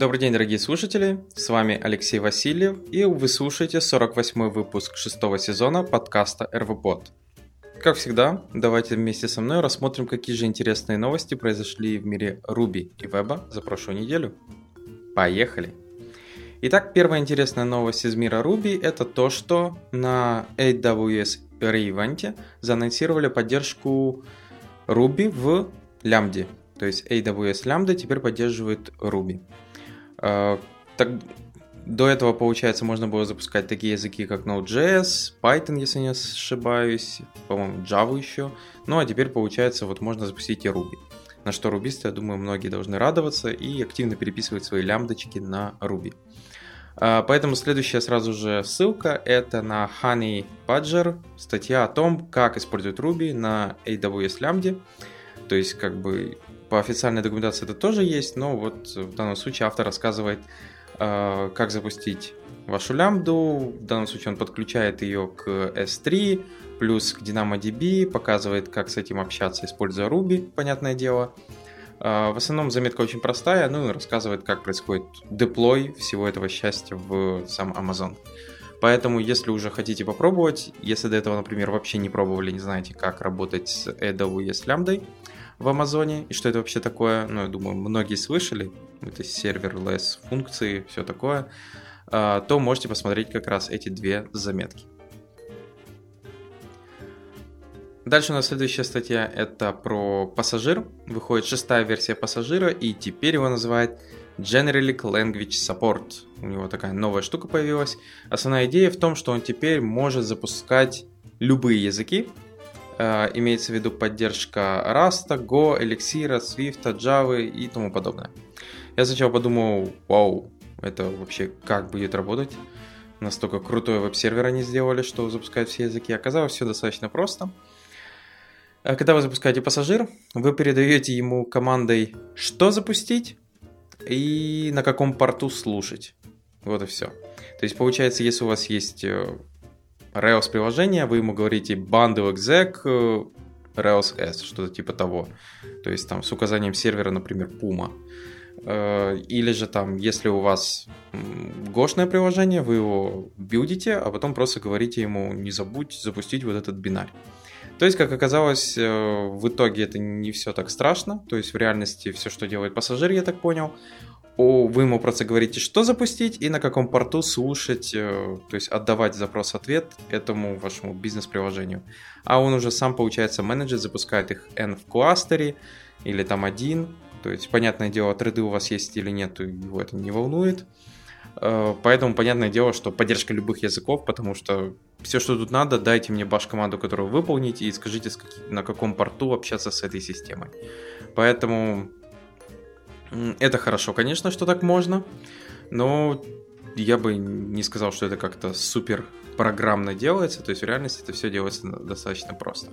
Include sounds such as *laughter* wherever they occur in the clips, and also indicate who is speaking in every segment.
Speaker 1: Добрый день, дорогие слушатели, с вами Алексей Васильев, и вы слушаете 48-й выпуск шестого сезона подкаста РВПод. Как всегда, давайте вместе со мной рассмотрим, какие же интересные новости произошли в мире Руби и Веба за прошлую неделю. Поехали! Итак, первая интересная новость из мира Ruby это то, что на AWS Reevent заанонсировали поддержку Ruby в Lambda. То есть AWS Lambda теперь поддерживает Ruby. А, так, до этого, получается, можно было запускать такие языки, как Node.js, Python, если не ошибаюсь, по-моему, Java еще. Ну а теперь, получается, вот можно запустить и Ruby. На что рубисты, я думаю, многие должны радоваться и активно переписывать свои лямбдочки на Ruby. А, поэтому следующая сразу же ссылка это на Honey Badger, статья о том, как используют Ruby на AWS Lambda. То есть, как бы по официальной документации это тоже есть, но вот в данном случае автор рассказывает, а, как запустить вашу лямбду. В данном случае он подключает ее к S3, плюс к DynamoDB, показывает, как с этим общаться, используя Ruby, понятное дело. А, в основном заметка очень простая, ну и рассказывает, как происходит деплой всего этого счастья в сам Amazon. Поэтому, если уже хотите попробовать, если до этого, например, вообще не пробовали, не знаете, как работать с AWS Lambda в Амазоне и что это вообще такое, ну, я думаю, многие слышали, это серверлесс функции, все такое, а, то можете посмотреть как раз эти две заметки. Дальше у нас следующая статья это про пассажир. Выходит шестая версия пассажира, и теперь его называют Generic Language Support. У него такая новая штука появилась. Основная идея в том, что он теперь может запускать любые языки. Э, имеется в виду поддержка Rust, Go, Elixir, Swift, Java и тому подобное. Я сначала подумал, вау, это вообще как будет работать? Настолько крутой веб-сервер они сделали, что запускают все языки. Оказалось, все достаточно просто. А когда вы запускаете пассажир, вы передаете ему командой «что запустить» и на каком порту слушать. Вот и все. То есть получается, если у вас есть э, Rails приложение, вы ему говорите bundle exec Rails S, что-то типа того. То есть там с указанием сервера, например, Puma. Э, или же там, если у вас гошное приложение, вы его билдите, а потом просто говорите ему не забудь запустить вот этот бинарь. То есть, как оказалось, э, в итоге это не все так страшно. То есть, в реальности все, что делает пассажир, я так понял, вы ему просто говорите, что запустить и на каком порту слушать, э, то есть отдавать запрос-ответ этому вашему бизнес-приложению. А он уже сам, получается, менеджер запускает их N в кластере или там один. То есть, понятное дело, треды у вас есть или нет, его это не волнует. Э, поэтому понятное дело, что поддержка любых языков, потому что все, что тут надо, дайте мне баш-команду, которую выполните, и скажите, на каком порту общаться с этой системой. Поэтому это хорошо, конечно, что так можно, но я бы не сказал, что это как-то супер программно делается, то есть в реальности это все делается достаточно просто.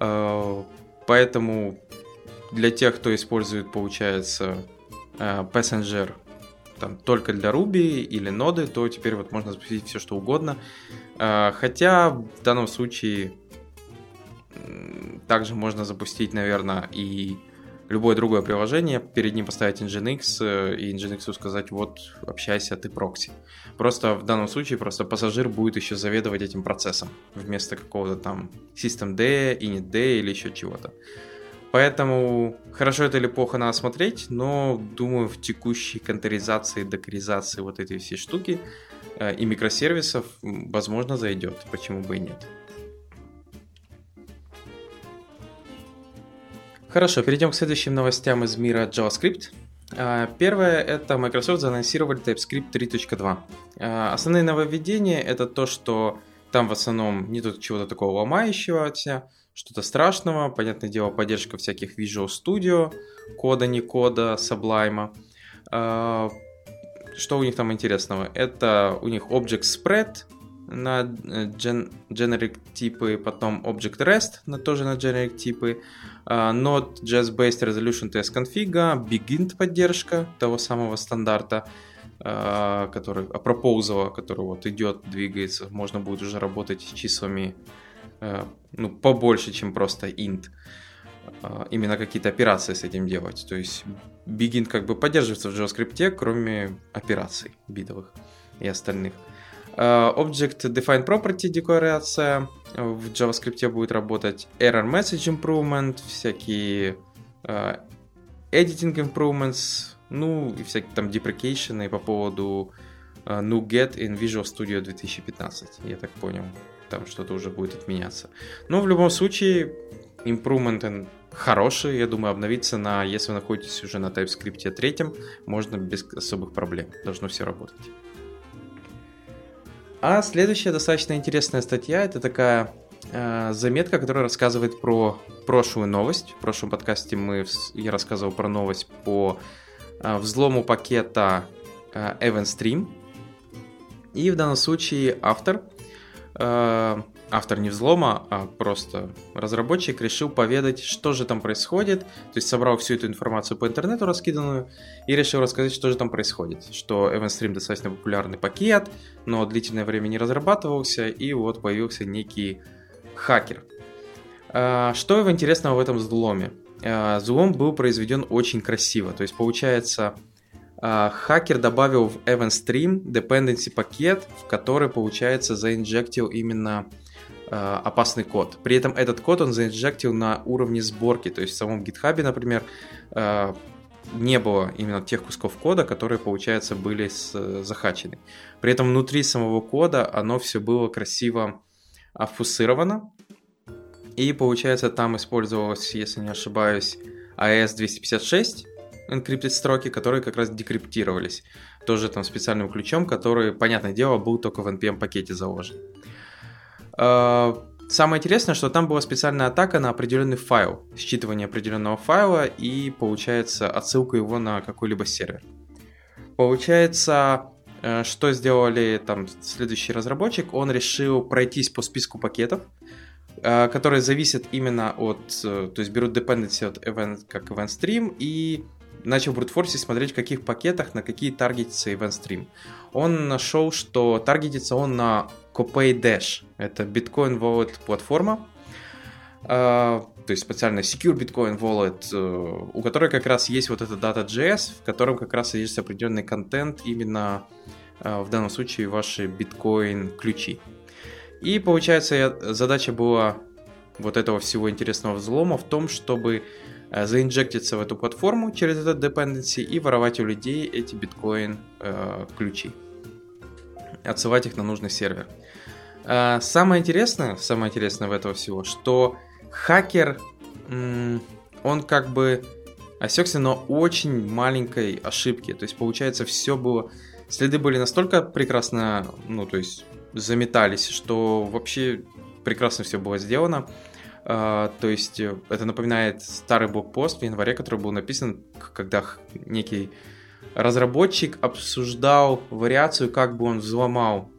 Speaker 1: Э, поэтому для тех, кто использует, получается, э, Passenger там только для Ruby или ноды, то теперь вот можно запустить все что угодно. А, хотя в данном случае также можно запустить, наверное, и любое другое приложение, перед ним поставить Nginx э, и Nginx сказать, вот, общайся, ты прокси. Просто в данном случае просто пассажир будет еще заведовать этим процессом вместо какого-то там systemd, initd или еще чего-то. Поэтому хорошо это или плохо надо смотреть, но думаю в текущей контейнеризации, докеризации вот этой всей штуки э, и микросервисов возможно зайдет, почему бы и нет. Хорошо, перейдем к следующим новостям из мира JavaScript. Э, первое это Microsoft заанонсировали TypeScript 3.2. Э, основные нововведения это то, что там в основном нет чего-то такого ломающегося, что-то страшного. Понятное дело, поддержка всяких Visual Studio, кода, не кода, Sublime. А, что у них там интересного? Это у них Object Spread на gen generic типы, потом Object REST на тоже на generic типы, uh, Node.js-based resolution test config, Begin поддержка того самого стандарта, uh, который, а proposal, который вот идет, двигается, можно будет уже работать с числами Э, ну, побольше, чем просто int. э, именно какие-то операции с этим делать. То есть Begin как бы поддерживается в JavaScript, кроме операций битовых и остальных. Э, Object Defined Property декларация в JavaScript будет работать. Error Message Improvement, всякие uh, Editing Improvements, ну и всякие там deprecation по поводу uh, NuGet in Visual Studio 2015, я так понял. Там что-то уже будет отменяться. Но в любом случае, improvement хороший, я думаю, обновиться на, если вы находитесь уже на TypeScript 3, можно без особых проблем. Должно все работать. А следующая достаточно интересная статья, это такая э, заметка, которая рассказывает про прошлую новость. В прошлом подкасте мы, я рассказывал про новость по э, взлому пакета э, EventStream. И в данном случае автор э, автор не взлома, а просто разработчик решил поведать, что же там происходит, то есть собрал всю эту информацию по интернету раскиданную и решил рассказать, что же там происходит, что EventStream достаточно популярный пакет, но длительное время не разрабатывался, и вот появился некий хакер. А, что его интересного в этом взломе? А, взлом был произведен очень красиво, то есть получается а, хакер добавил в EventStream dependency пакет, в который, получается, заинжектил именно опасный код. При этом этот код он заинжектил на уровне сборки, то есть в самом GitHub, например, э, не было именно тех кусков кода, которые, получается, были с, захачены. При этом внутри самого кода оно все было красиво офусировано. И, получается, там использовалось, если не ошибаюсь, AES-256, encrypted строки, которые как раз декриптировались. Тоже там специальным ключом, который, понятное дело, был только в NPM пакете заложен. Э, самое интересное, что там была специальная атака на определенный файл, считывание определенного файла и, получается, отсылка его на какой-либо сервер. Получается, э, что сделали там следующий разработчик? Он решил пройтись по списку пакетов, э, которые зависят именно от, то есть берут dependency от event, как event stream и начал брутфорсить смотреть, в каких пакетах на какие таргетится event stream. Он нашел, что таргетится он на Copay Dash. Это Bitcoin Wallet платформа, Uh, то есть специальная Secure Bitcoin Wallet, uh, у которой как раз есть вот эта Data.js, в котором как раз есть определенный контент именно uh, в данном случае ваши биткоин ключи. И получается задача была вот этого всего интересного взлома в том, чтобы заинжектиться в эту платформу через этот dependency и воровать у людей эти биткоин ключи, отсылать их на нужный сервер. А, самое интересное, самое интересное в этого всего, что хакер, он как бы осекся на очень маленькой ошибке. То есть, получается, все было... Следы были настолько прекрасно, ну, то есть, заметались, что вообще прекрасно все было сделано. Uh, то есть это напоминает старый блокпост в январе, который был написан, когда некий разработчик обсуждал вариацию, как бы он взломал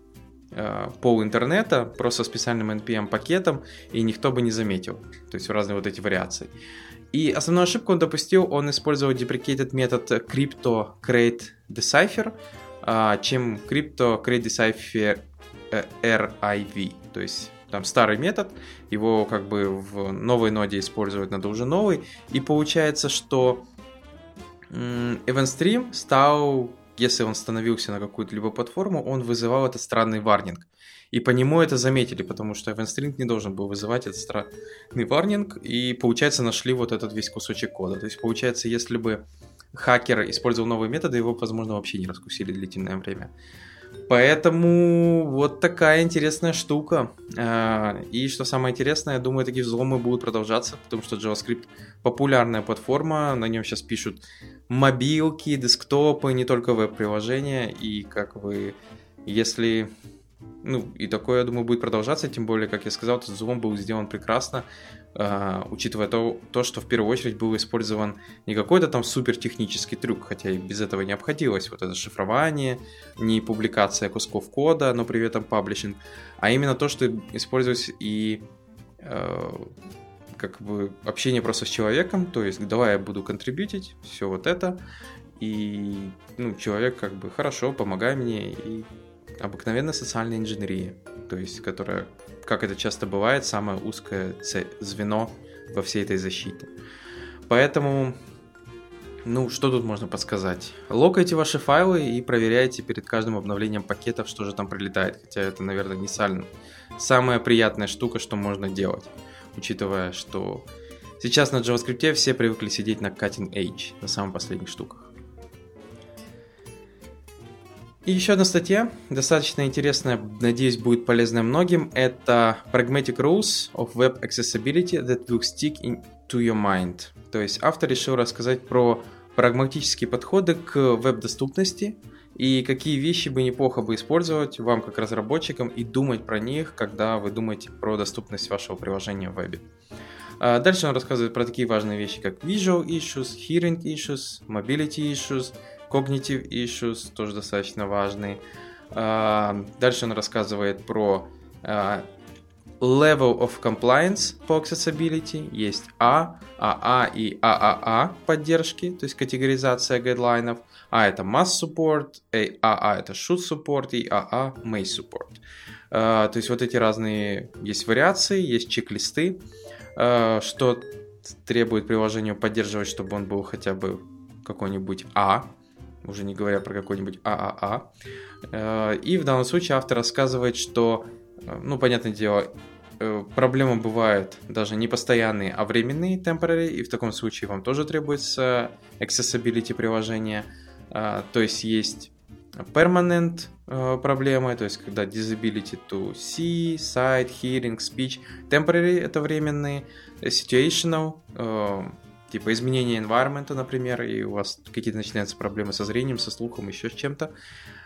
Speaker 1: пол интернета просто специальным NPM пакетом, и никто бы не заметил. То есть разные вот эти вариации. И основную ошибку он допустил, он использовал deprecated метод crypto create decipher, а, чем crypto create decipher э, RIV. То есть там старый метод, его как бы в новой ноде использовать надо уже новый, и получается, что EventStream стал если он становился на какую-то либо платформу, он вызывал этот странный варнинг. И по нему это заметили, потому что EventString не должен был вызывать этот странный варнинг, и, получается, нашли вот этот весь кусочек кода. То есть, получается, если бы хакер использовал новые методы, его, возможно, вообще не раскусили длительное время. Поэтому вот такая интересная штука. А, и что самое интересное, я думаю, такие взломы будут продолжаться, потому что JavaScript популярная платформа, на нем сейчас пишут мобилки, десктопы, не только веб-приложения, и как вы, если ну, и такое, я думаю, будет продолжаться, тем более, как я сказал, этот взлом был сделан прекрасно, э, учитывая то, то, что в первую очередь был использован не какой-то там супер технический трюк, хотя и без этого не обходилось, вот это шифрование, не публикация кусков кода, но при этом паблишинг, а именно то, что использовалось и э, как бы общение просто с человеком, то есть давай я буду контрибьютить, все вот это, и ну, человек как бы хорошо, помогай мне, и обыкновенная социальная инженерия, то есть которая, как это часто бывает, самое узкое звено во всей этой защите. Поэтому, ну, что тут можно подсказать? Локайте ваши файлы и проверяйте перед каждым обновлением пакетов, что же там прилетает. Хотя это, наверное, не сально. Самая приятная штука, что можно делать, учитывая, что сейчас на JavaScript все привыкли сидеть на cutting edge, на самых последних штуках. И еще одна статья, достаточно интересная, надеюсь, будет полезная многим. Это Pragmatic Rules of Web Accessibility that will stick into your mind. То есть автор решил рассказать про прагматические подходы к веб-доступности и какие вещи бы неплохо бы использовать вам как разработчикам и думать про них, когда вы думаете про доступность вашего приложения в вебе. А дальше он рассказывает про такие важные вещи, как visual issues, hearing issues, mobility issues, Cognitive issues тоже достаточно важный. А, дальше он рассказывает про а, level of compliance по accessibility. Есть А, АА и ААА поддержки, то есть категоризация гайдлайнов. А это mass support, АА это should support и АА may support. А, то есть вот эти разные есть вариации, есть чек-листы, что требует приложению поддерживать, чтобы он был хотя бы какой-нибудь А, уже не говоря про какой-нибудь ААА. Э, и в данном случае автор рассказывает, что, э, ну, понятное дело, э, проблемы бывают даже не постоянные, а временные, temporary, и в таком случае вам тоже требуется accessibility приложения. То есть есть permanent проблемы, то есть когда disability to see, sight, hearing, speech. Temporary это временные, situational типа изменение environment, например, и у вас какие-то начинаются проблемы со зрением, со слухом, еще с чем-то.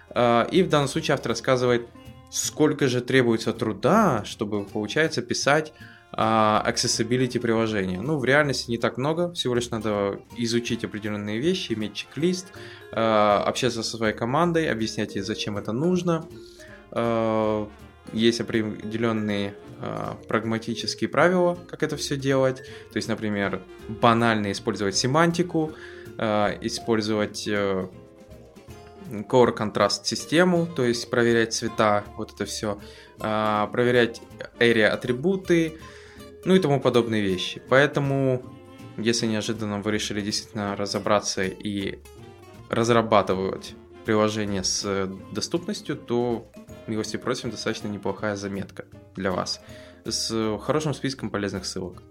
Speaker 1: А, и в данном случае автор рассказывает, сколько же требуется труда, чтобы, получается, писать а, accessibility приложения. Ну, в реальности не так много, всего лишь надо изучить определенные вещи, иметь чек-лист, а, общаться со своей командой, объяснять ей, зачем это нужно, есть определенные э, прагматические правила, как это все делать. То есть, например, банально использовать семантику, э, использовать core контраст систему, то есть проверять цвета, вот это все, э, проверять area атрибуты, ну и тому подобные вещи. Поэтому, если неожиданно вы решили действительно разобраться и разрабатывать приложение с доступностью, то милости просим, достаточно неплохая заметка для вас с хорошим списком полезных ссылок.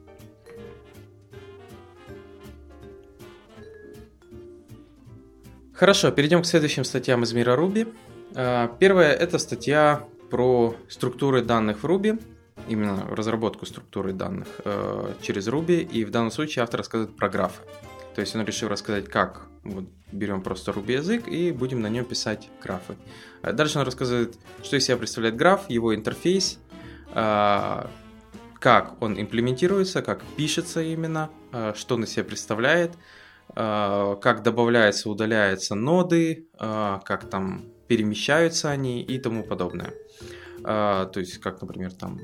Speaker 1: Хорошо, перейдем к следующим статьям из мира Ruby. А, первая это статья про структуры данных в Ruby, именно разработку структуры данных э, через Ruby, и в данном случае автор рассказывает про графы. То есть он решил рассказать, как вот берем просто Ruby язык и будем на нем писать графы. А дальше он рассказывает, что из себя представляет граф, его интерфейс, а, как он имплементируется, как пишется именно, что он из себя представляет, как добавляются, удаляются ноды, как там перемещаются они и тому подобное. То есть, как, например, там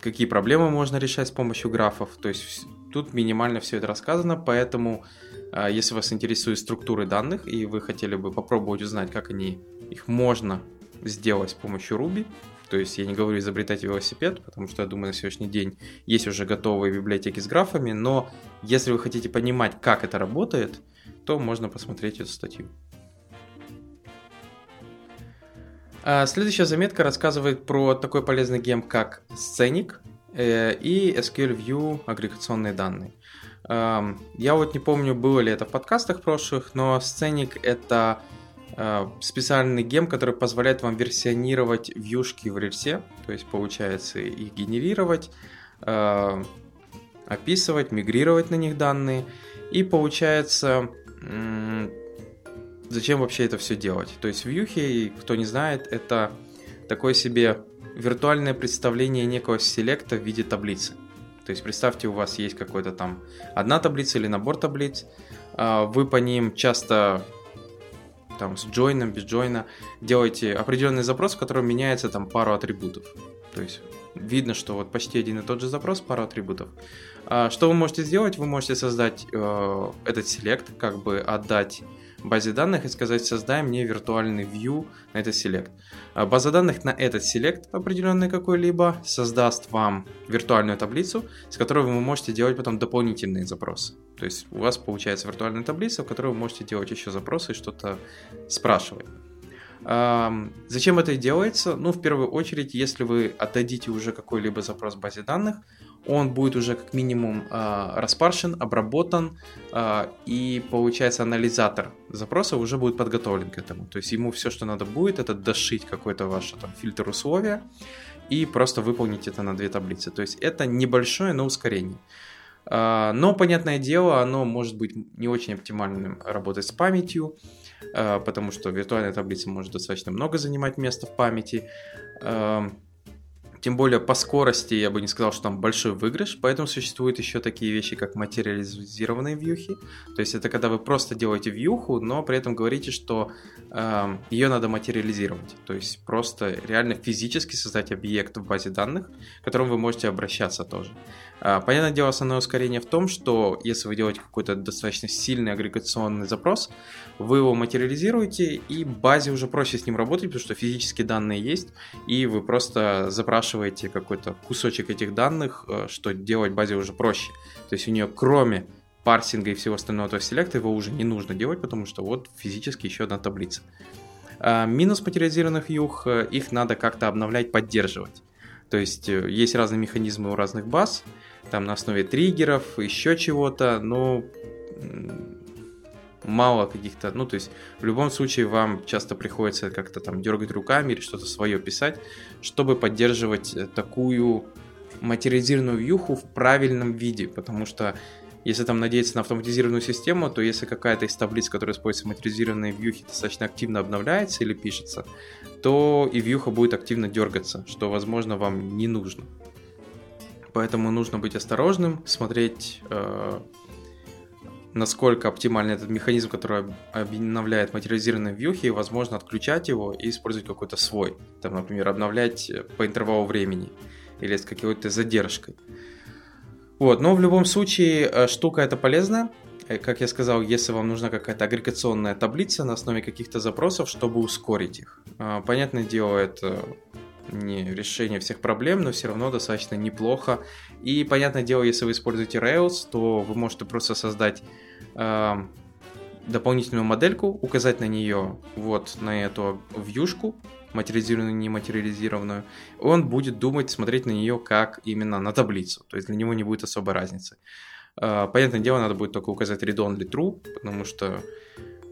Speaker 1: какие проблемы можно решать с помощью графов. То есть тут минимально все это рассказано, поэтому если вас интересует структуры данных и вы хотели бы попробовать узнать, как они их можно сделать с помощью Ruby, то есть я не говорю изобретать велосипед, потому что я думаю, на сегодняшний день есть уже готовые библиотеки с графами, но если вы хотите понимать, как это работает, то можно посмотреть эту статью. А, следующая заметка рассказывает про такой полезный гем, как Scenic э, и SQL View агрегационные данные. Я вот не помню, было ли это в подкастах прошлых, но Scenic это специальный гем, который позволяет вам версионировать вьюшки в рельсе, то есть получается их генерировать, а, описывать, мигрировать на них данные. И получается, зачем вообще это все делать? То есть вьюхи, кто не знает, это такое себе виртуальное представление некого селекта в виде таблицы. То есть представьте, у вас есть какой-то там одна таблица или набор таблиц, а, вы по ним часто там с джойном, без джойна делаете определенный запрос, в котором меняется там пару атрибутов. То есть видно, что вот почти один и тот же запрос, пару атрибутов. А что вы можете сделать? Вы можете создать э, этот селект, как бы отдать базе данных и сказать, создай мне виртуальный view на этот селект. База данных на этот селект определенный какой-либо создаст вам виртуальную таблицу, с которой вы можете делать потом дополнительные запросы. То есть у вас получается виртуальная таблица, в которой вы можете делать еще запросы и что-то спрашивать. Зачем это делается? Ну, в первую очередь, если вы отдадите уже какой-либо запрос в базе данных, он будет уже как минимум э, распаршен, обработан, э, и получается анализатор запроса уже будет подготовлен к этому. То есть ему все, что надо будет, это дошить какой-то ваш там, фильтр условия и просто выполнить это на две таблицы. То есть это небольшое, но ускорение. Э, но, понятное дело, оно может быть не очень оптимальным работать с памятью, э, потому что виртуальная таблица может достаточно много занимать места в памяти. Тем более по скорости я бы не сказал, что там большой выигрыш, поэтому существуют еще такие вещи, как материализированные вьюхи. То есть это когда вы просто делаете вьюху, но при этом говорите, что э, ее надо материализировать. То есть просто реально физически создать объект в базе данных, к которому вы можете обращаться тоже. Э, понятное дело, основное ускорение в том, что если вы делаете какой-то достаточно сильный агрегационный запрос, вы его материализируете, и базе уже проще с ним работать, потому что физические данные есть, и вы просто запрашиваете какой-то кусочек этих данных, э, что делать базе уже проще. То есть у нее кроме парсинга и всего остального этого селекта его уже не нужно делать, потому что вот физически еще одна таблица. А минус материализированных юх, э, их надо как-то обновлять, поддерживать. То есть э, есть разные механизмы у разных баз, там на основе триггеров, еще чего-то, но мало каких-то, ну, то есть в любом случае вам часто приходится как-то там дергать руками или что-то свое писать, чтобы поддерживать э, такую материализированную вьюху в правильном виде, потому что если там надеяться на автоматизированную систему, то если какая-то из таблиц, которая используется в материализированной вьюхе, достаточно активно обновляется или пишется, то и вьюха будет активно дергаться, что, возможно, вам не нужно. Поэтому нужно быть осторожным, смотреть э, насколько оптимальный этот механизм, который обновляет материализированные вьюхи, и, возможно, отключать его и использовать какой-то свой. Там, например, обновлять по интервалу времени или с какой-то задержкой. Вот, но в любом случае э, штука эта полезна. Э, как я сказал, если вам нужна какая-то агрегационная таблица на основе каких-то запросов, чтобы ускорить их. А, понятное дело, это не решение всех проблем, но все равно достаточно неплохо. И, понятное дело, если вы используете Rails, то вы можете просто создать э, дополнительную модельку, указать на нее вот на эту вьюшку, материализированную, не материализированную, он будет думать, смотреть на нее как именно на таблицу. То есть для него не будет особой разницы. Э, понятное дело, надо будет только указать read only true, потому что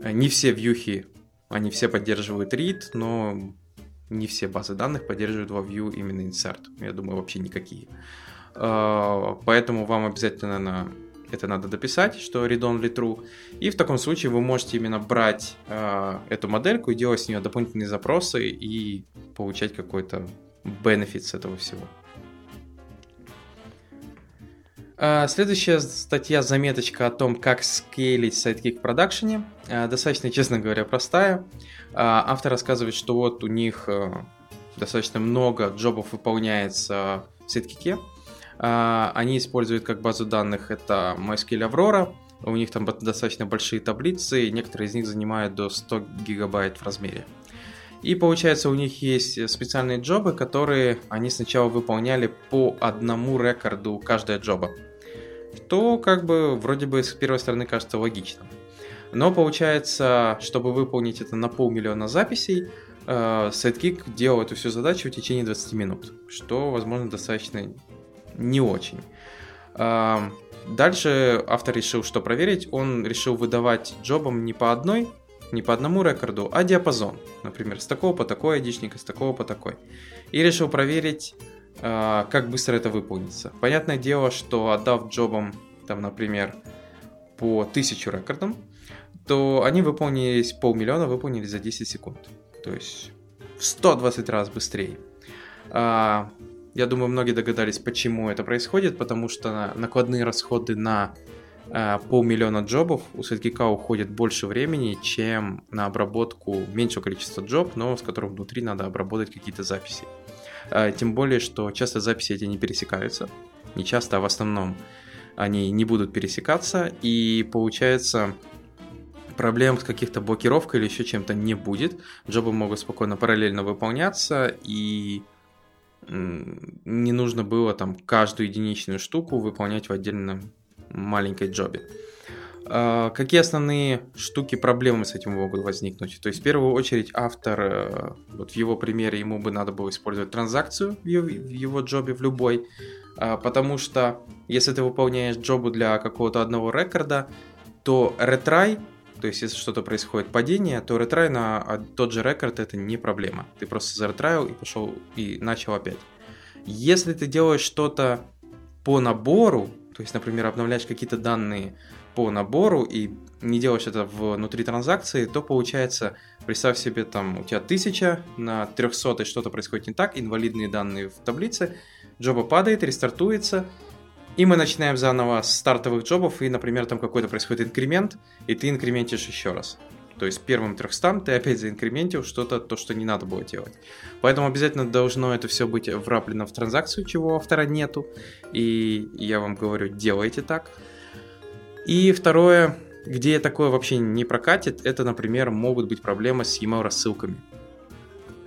Speaker 1: не все вьюхи, они все поддерживают read, но не все базы данных поддерживают во Vue именно insert. Я думаю, вообще никакие. А, поэтому вам обязательно на это надо дописать, что read-only true. И в таком случае вы можете именно брать э, эту модельку и делать с нее дополнительные запросы и получать какой-то benefit с этого всего. Следующая статья, заметочка о том, как скейлить сайткик в продакшене. Достаточно, честно говоря, простая. А, автор рассказывает, что вот у них э, достаточно много джобов выполняется в сеткике. А, они используют как базу данных это MySQL Aurora. У них там достаточно большие таблицы, и некоторые из них занимают до 100 гигабайт в размере. И получается, у них есть специальные джобы, которые они сначала выполняли по одному рекорду каждая джоба. Что как бы вроде бы с первой стороны кажется логичным. Но получается, чтобы выполнить это на полмиллиона записей, э, Sidekick делал эту всю задачу в течение 20 минут, что, возможно, достаточно не очень. Э, дальше автор решил, что проверить. Он решил выдавать джобам не по одной, не по одному рекорду, а диапазон. Например, с такого по такой айдишник, с такого по такой. И решил проверить, как быстро это выполнится. Понятное дело, что отдав джобам, там, например, по 1000 рекордам, то они выполнились, полмиллиона выполнили за 10 секунд. То есть в 120 раз быстрее. А, я думаю, многие догадались, почему это происходит, потому что накладные расходы на а, полмиллиона джобов у SiteGeek уходит больше времени, чем на обработку меньшего количества джоб, но с которым внутри надо обработать какие-то записи. А, тем более, что часто записи эти не пересекаются. Не часто, а в основном они не будут пересекаться, и получается проблем с каких-то блокировкой или еще чем-то не будет. Джобы могут спокойно параллельно выполняться, и не нужно было там каждую единичную штуку выполнять в отдельном маленькой джобе. А, какие основные штуки, проблемы с этим могут возникнуть? То есть, в первую очередь, автор, э, вот в его примере, ему бы надо было использовать транзакцию в его джобе, в любой, а, потому что если ты выполняешь джобу для какого-то одного рекорда, то ретрай, то есть если что-то происходит падение, то ретрай на тот же рекорд это не проблема. Ты просто заретраил и пошел и начал опять. Если ты делаешь что-то по набору, то есть, например, обновляешь какие-то данные по набору и не делаешь это внутри транзакции, то получается, представь себе, там у тебя 1000, на 300 что-то происходит не так, инвалидные данные в таблице, джоба падает, рестартуется, и мы начинаем заново с стартовых джобов, и, например, там какой-то происходит инкремент, и ты инкрементишь еще раз. То есть первым 300 ты опять заинкрементил что-то, то, что не надо было делать. Поэтому обязательно должно это все быть враплено в транзакцию, чего автора нету. И я вам говорю, делайте так. И второе, где такое вообще не прокатит, это, например, могут быть проблемы с email рассылками.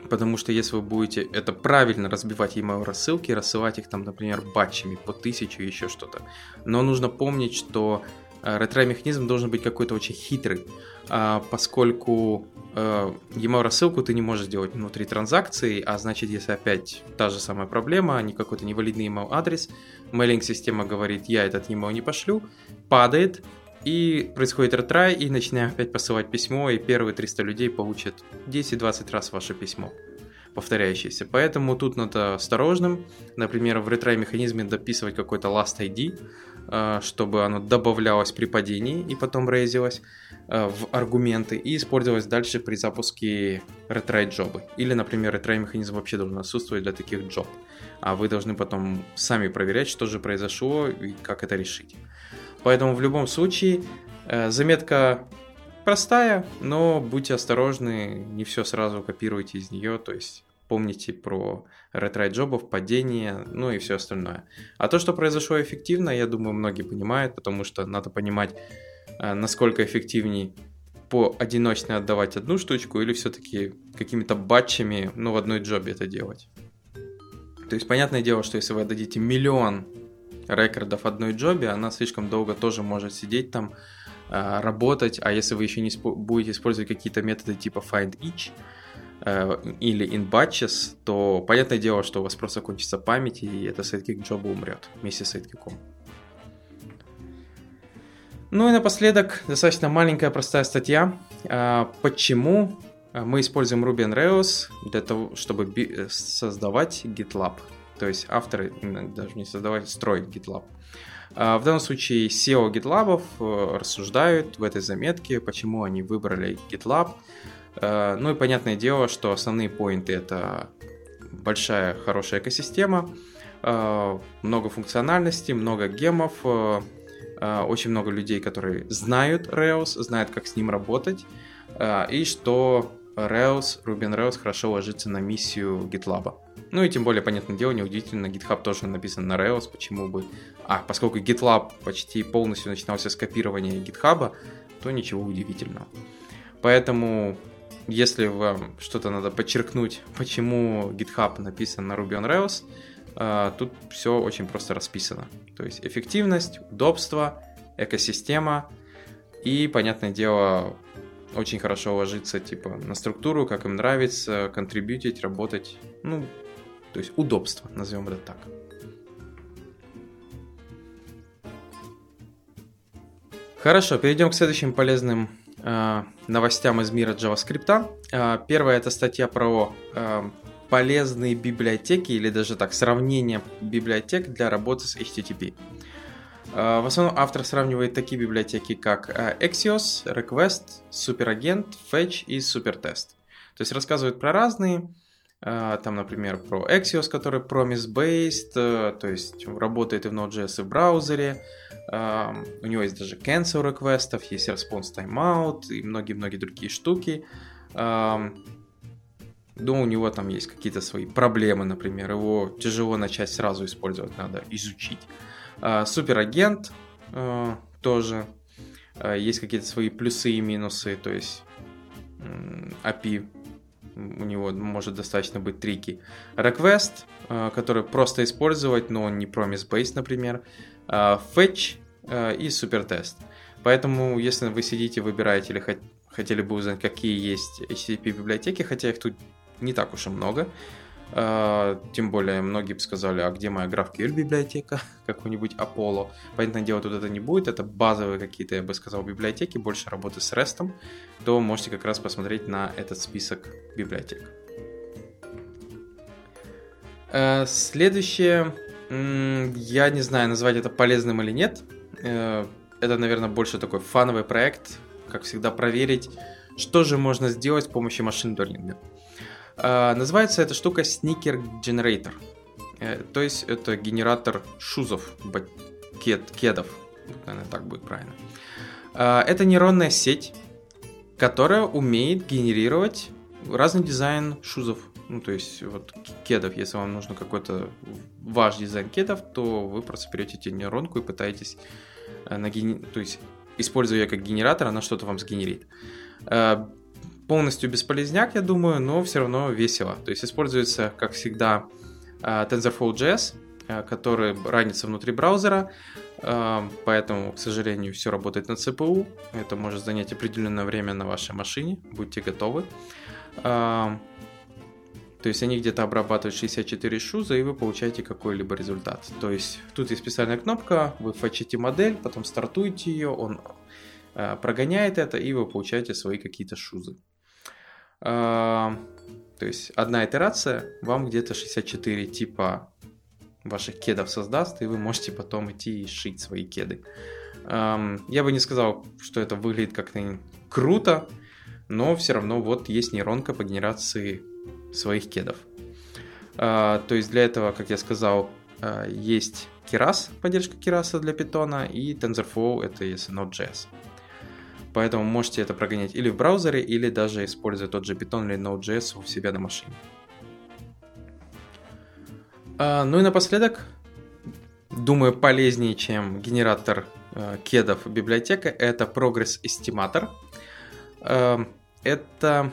Speaker 1: Потому что если вы будете это правильно разбивать email рассылки, рассылать их там, например, батчами по тысячу еще что-то. Но нужно помнить, что ретро-механизм должен быть какой-то очень хитрый. А, поскольку э, email рассылку ты не можешь сделать внутри транзакции, а значит, если опять та же самая проблема, не какой-то невалидный email адрес, мейлинг-система говорит, я этот email не пошлю, падает, и происходит ретрай, и начинаем опять посылать письмо, и первые 300 людей получат 10-20 раз ваше письмо повторяющиеся. Поэтому тут надо осторожным. Например, в ретрай механизме дописывать какой-то last ID, Э, чтобы оно добавлялось при падении и потом рейзилось э, в аргументы и использовалось дальше при запуске ретрай джобы. Или, например, ретрай механизм вообще должен отсутствовать для таких джоб. А вы должны потом сами проверять, что же произошло и как это решить. Поэтому в любом случае э, заметка простая, но будьте осторожны, не все сразу копируйте из нее, то есть помните про ретрай джобов, падение, ну и все остальное. А то, что произошло эффективно, я думаю, многие понимают, потому что надо понимать, э, насколько эффективней по одиночной отдавать одну штучку или все-таки какими-то batch ами, ну, в одной job е это делать. То есть, понятное дело, что если вы отдадите миллион рекордов одной job е, она слишком долго тоже может сидеть там, э, работать, а если вы еще не будете использовать какие-то методы типа find each, или in batches, то понятное дело, что у вас просто кончится память, и это Sidekiq job а умрет вместе с Sidekiq ом. Ну и напоследок, достаточно маленькая простая статья. А, почему мы используем Ruby on Rails для того, чтобы создавать GitLab. То есть авторы даже не создавать, строить GitLab. В данном случае SEO GitLab э, рассуждают в этой заметке, почему они выбрали GitLab. Э, ну и понятное дело, что основные поинты это большая хорошая экосистема, э, много функциональности, много гемов, э, очень много людей, которые знают Rails, знают, как с ним работать, и что Rails, Ruby on Rails хорошо ложится на миссию GitLab. Ну и тем более, понятное дело, неудивительно, GitHub тоже написан на Rails, почему бы... А, поскольку GitLab почти полностью начинался с копирования GitHub, то ничего удивительного. Поэтому если вам что-то надо подчеркнуть, почему GitHub написан на Ruby on Rails, э, тут все очень просто расписано. То есть эффективность, удобство, экосистема и, понятное дело, очень хорошо ложится типа на структуру, как им нравится, контрибьютить, работать. Ну, то есть удобство, назовем это так. Хорошо, перейдем к следующим полезным новостям из мира JavaScript. Э, первая это статья про э, полезные библиотеки или даже так сравнение библиотек для работы с HTTP. В основном автор сравнивает такие библиотеки, как Axios, Request, SuperAgent, Fetch и SuperTest. То есть рассказывает про разные, там, например, про Axios, который promise-based, то есть работает и в Node.js, и в браузере, у него есть даже cancel реквестов, есть response timeout и многие-многие другие штуки. Но у него там есть какие-то свои проблемы, например, его тяжело начать сразу использовать, надо изучить. А, суперагент а, тоже. есть какие-то свои плюсы и минусы, то есть API у него может достаточно быть трики. Request, который просто использовать, но он не promise-based, например. Fetch и супертест. Поэтому, если вы сидите, выбираете или хотели бы узнать, какие есть HTTP библиотеки, хотя их тут не так уж и много, тем более, многие бы сказали, а где моя GraphQL библиотека, *laughs* какой-нибудь Apollo. Понятное дело, тут это не будет, это базовые какие-то, я бы сказал, библиотеки, больше работы с REST, то можете как раз посмотреть на этот список библиотек. Uh, следующее, я не знаю, назвать это полезным или нет. Uh, это, наверное, больше такой фановый проект, как всегда проверить, что же можно сделать с помощью машин-лернинга. А, называется эта штука Sneaker Generator. Э, то есть это генератор шузов, кед, кедов. Наверное, так будет правильно. А, это нейронная сеть, которая умеет генерировать разный дизайн шузов. Ну, то есть, вот кедов, если вам нужно какой-то ваш дизайн кедов, то вы просто берете эти нейронку и пытаетесь, э, на ген... то есть, используя ее как генератор, она что-то вам сгенерит. Полностью бесполезняк, я думаю, но все равно весело. То есть используется, как всегда, э, TensorFlow.js, э, который ранится внутри браузера, э, поэтому, к сожалению, все работает на CPU. Это может занять определенное время на вашей машине, будьте готовы. То есть они где-то обрабатывают 64 шуза, и вы получаете какой-либо результат. То есть тут есть специальная кнопка, вы фачите модель, потом стартуете ее, он прогоняет это, и вы получаете свои какие-то шузы. То есть одна итерация вам где-то 64 типа ваших кедов создаст, и вы можете потом идти и шить свои кеды. Я бы не сказал, что это выглядит как-то круто, но все равно вот есть нейронка по генерации своих кедов. А, то есть для этого, как я сказал, а, есть Keras, поддержка Keras для питона, и TensorFlow это если Node.js. Поэтому можете это прогонять или в браузере, или даже используя тот же Python или Node.js у себя на машине. А, ну и напоследок, думаю, полезнее, чем генератор э, кедов библиотека, это Progress Estimator. Э, это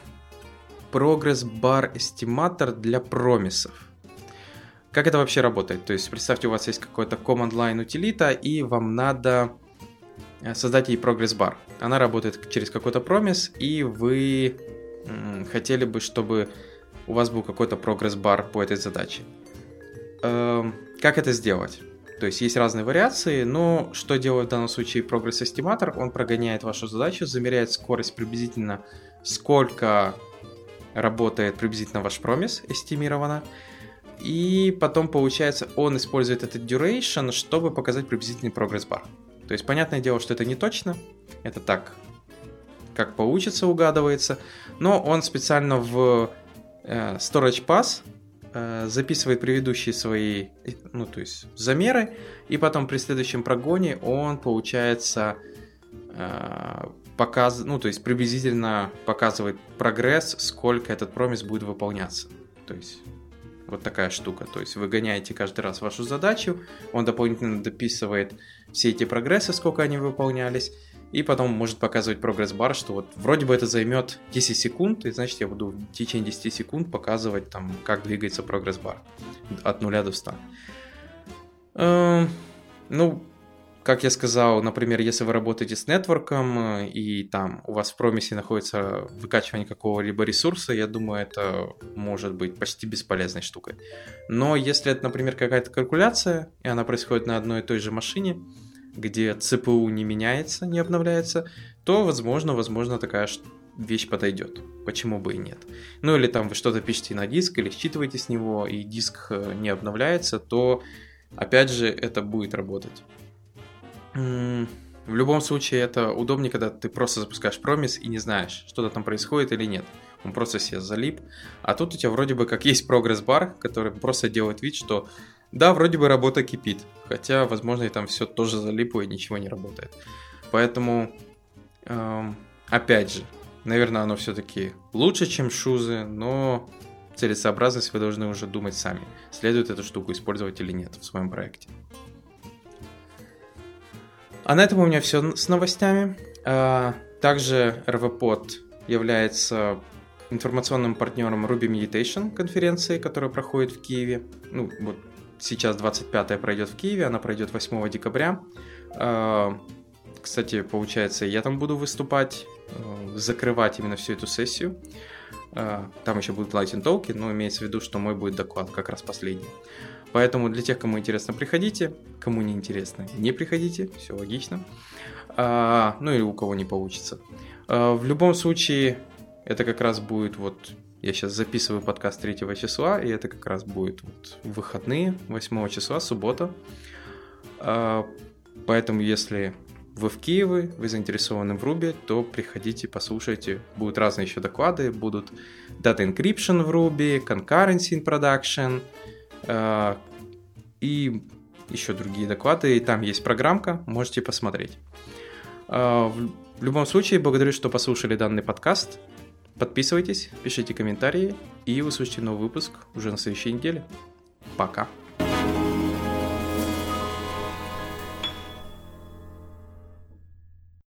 Speaker 1: Progress Bar Estimator для промисов. Как это вообще работает? То есть представьте, у вас есть какой-то command line утилита, и вам надо создать ей прогресс-бар. Она работает через какой-то промис, и вы хотели бы, чтобы у вас был какой-то прогресс-бар по этой задаче. Эм, как это сделать? То есть есть разные вариации, но что делает в данном случае progress estimator? Он прогоняет вашу задачу, замеряет скорость приблизительно, сколько работает приблизительно ваш промис estimated, и потом, получается, он использует этот duration, чтобы показать приблизительный прогресс-бар. То есть, понятное дело, что это не точно, это так, как получится, угадывается, но он специально в э, Storage Pass э, записывает предыдущие свои, ну, то есть, замеры, и потом при следующем прогоне он, получается, э, показ... ну, то есть, приблизительно показывает прогресс, сколько этот промис будет выполняться. То есть, вот такая штука. То есть вы гоняете каждый раз вашу задачу, он дополнительно дописывает все эти прогрессы, сколько они выполнялись, и потом может показывать прогресс-бар, что вот вроде бы это займет 10 секунд, и значит я буду в течение 10 секунд показывать там, как двигается прогресс-бар от 0 до 100. Эм, ну, как я сказал, например, если вы работаете с нетворком э, и там у вас в промисе находится выкачивание какого-либо ресурса, я думаю, это может быть почти бесполезной штукой. Но если это, например, какая-то калькуляция, и она происходит на одной и той же машине, где CPU не меняется, не обновляется, то, возможно, возможно, такая вещь подойдет. Почему бы и нет? Ну или там вы что-то пишете на диск или считываете с него, и диск э, не обновляется, то опять же это будет работать. В любом случае, это удобнее, когда ты просто запускаешь промис и не знаешь, что-то там происходит или нет. Он просто себе залип. А тут у тебя вроде бы как есть прогресс-бар, который просто делает вид, что да, вроде бы работа кипит. Хотя, возможно, и там все тоже залипло и ничего не работает. Поэтому, эм, опять же, наверное, оно все-таки лучше, чем шузы, но целесообразность вы должны уже думать сами, следует эту штуку использовать или нет в своем проекте. А на этом у меня все с новостями. А, также RVPod является информационным партнером Ruby Meditation конференции, которая проходит в Киеве. Ну, вот сейчас 25-я пройдет в Киеве, она пройдет 8 декабря. А, кстати, получается, я там буду выступать, э, закрывать именно всю эту сессию. А, там еще будут Lightning толки, но имеется в виду, что мой будет доклад как раз последний. Поэтому для тех, кому интересно, приходите. Кому не интересно, не приходите. Все логично. А, ну или у кого не получится. А, в любом случае, это как раз будет вот... Я сейчас записываю подкаст 3 числа, и это как раз будет вот выходные 8 числа, суббота. А, поэтому, если вы в Киеве, вы заинтересованы в Ruby, то приходите, послушайте. Будут разные еще доклады, будут Data Encryption в Ruby, Concurrency in Production и еще другие доклады. И там есть программка, можете посмотреть. Э, в любом случае, благодарю, что послушали данный подкаст. Подписывайтесь, пишите комментарии и услышите новый выпуск уже на следующей неделе. Пока.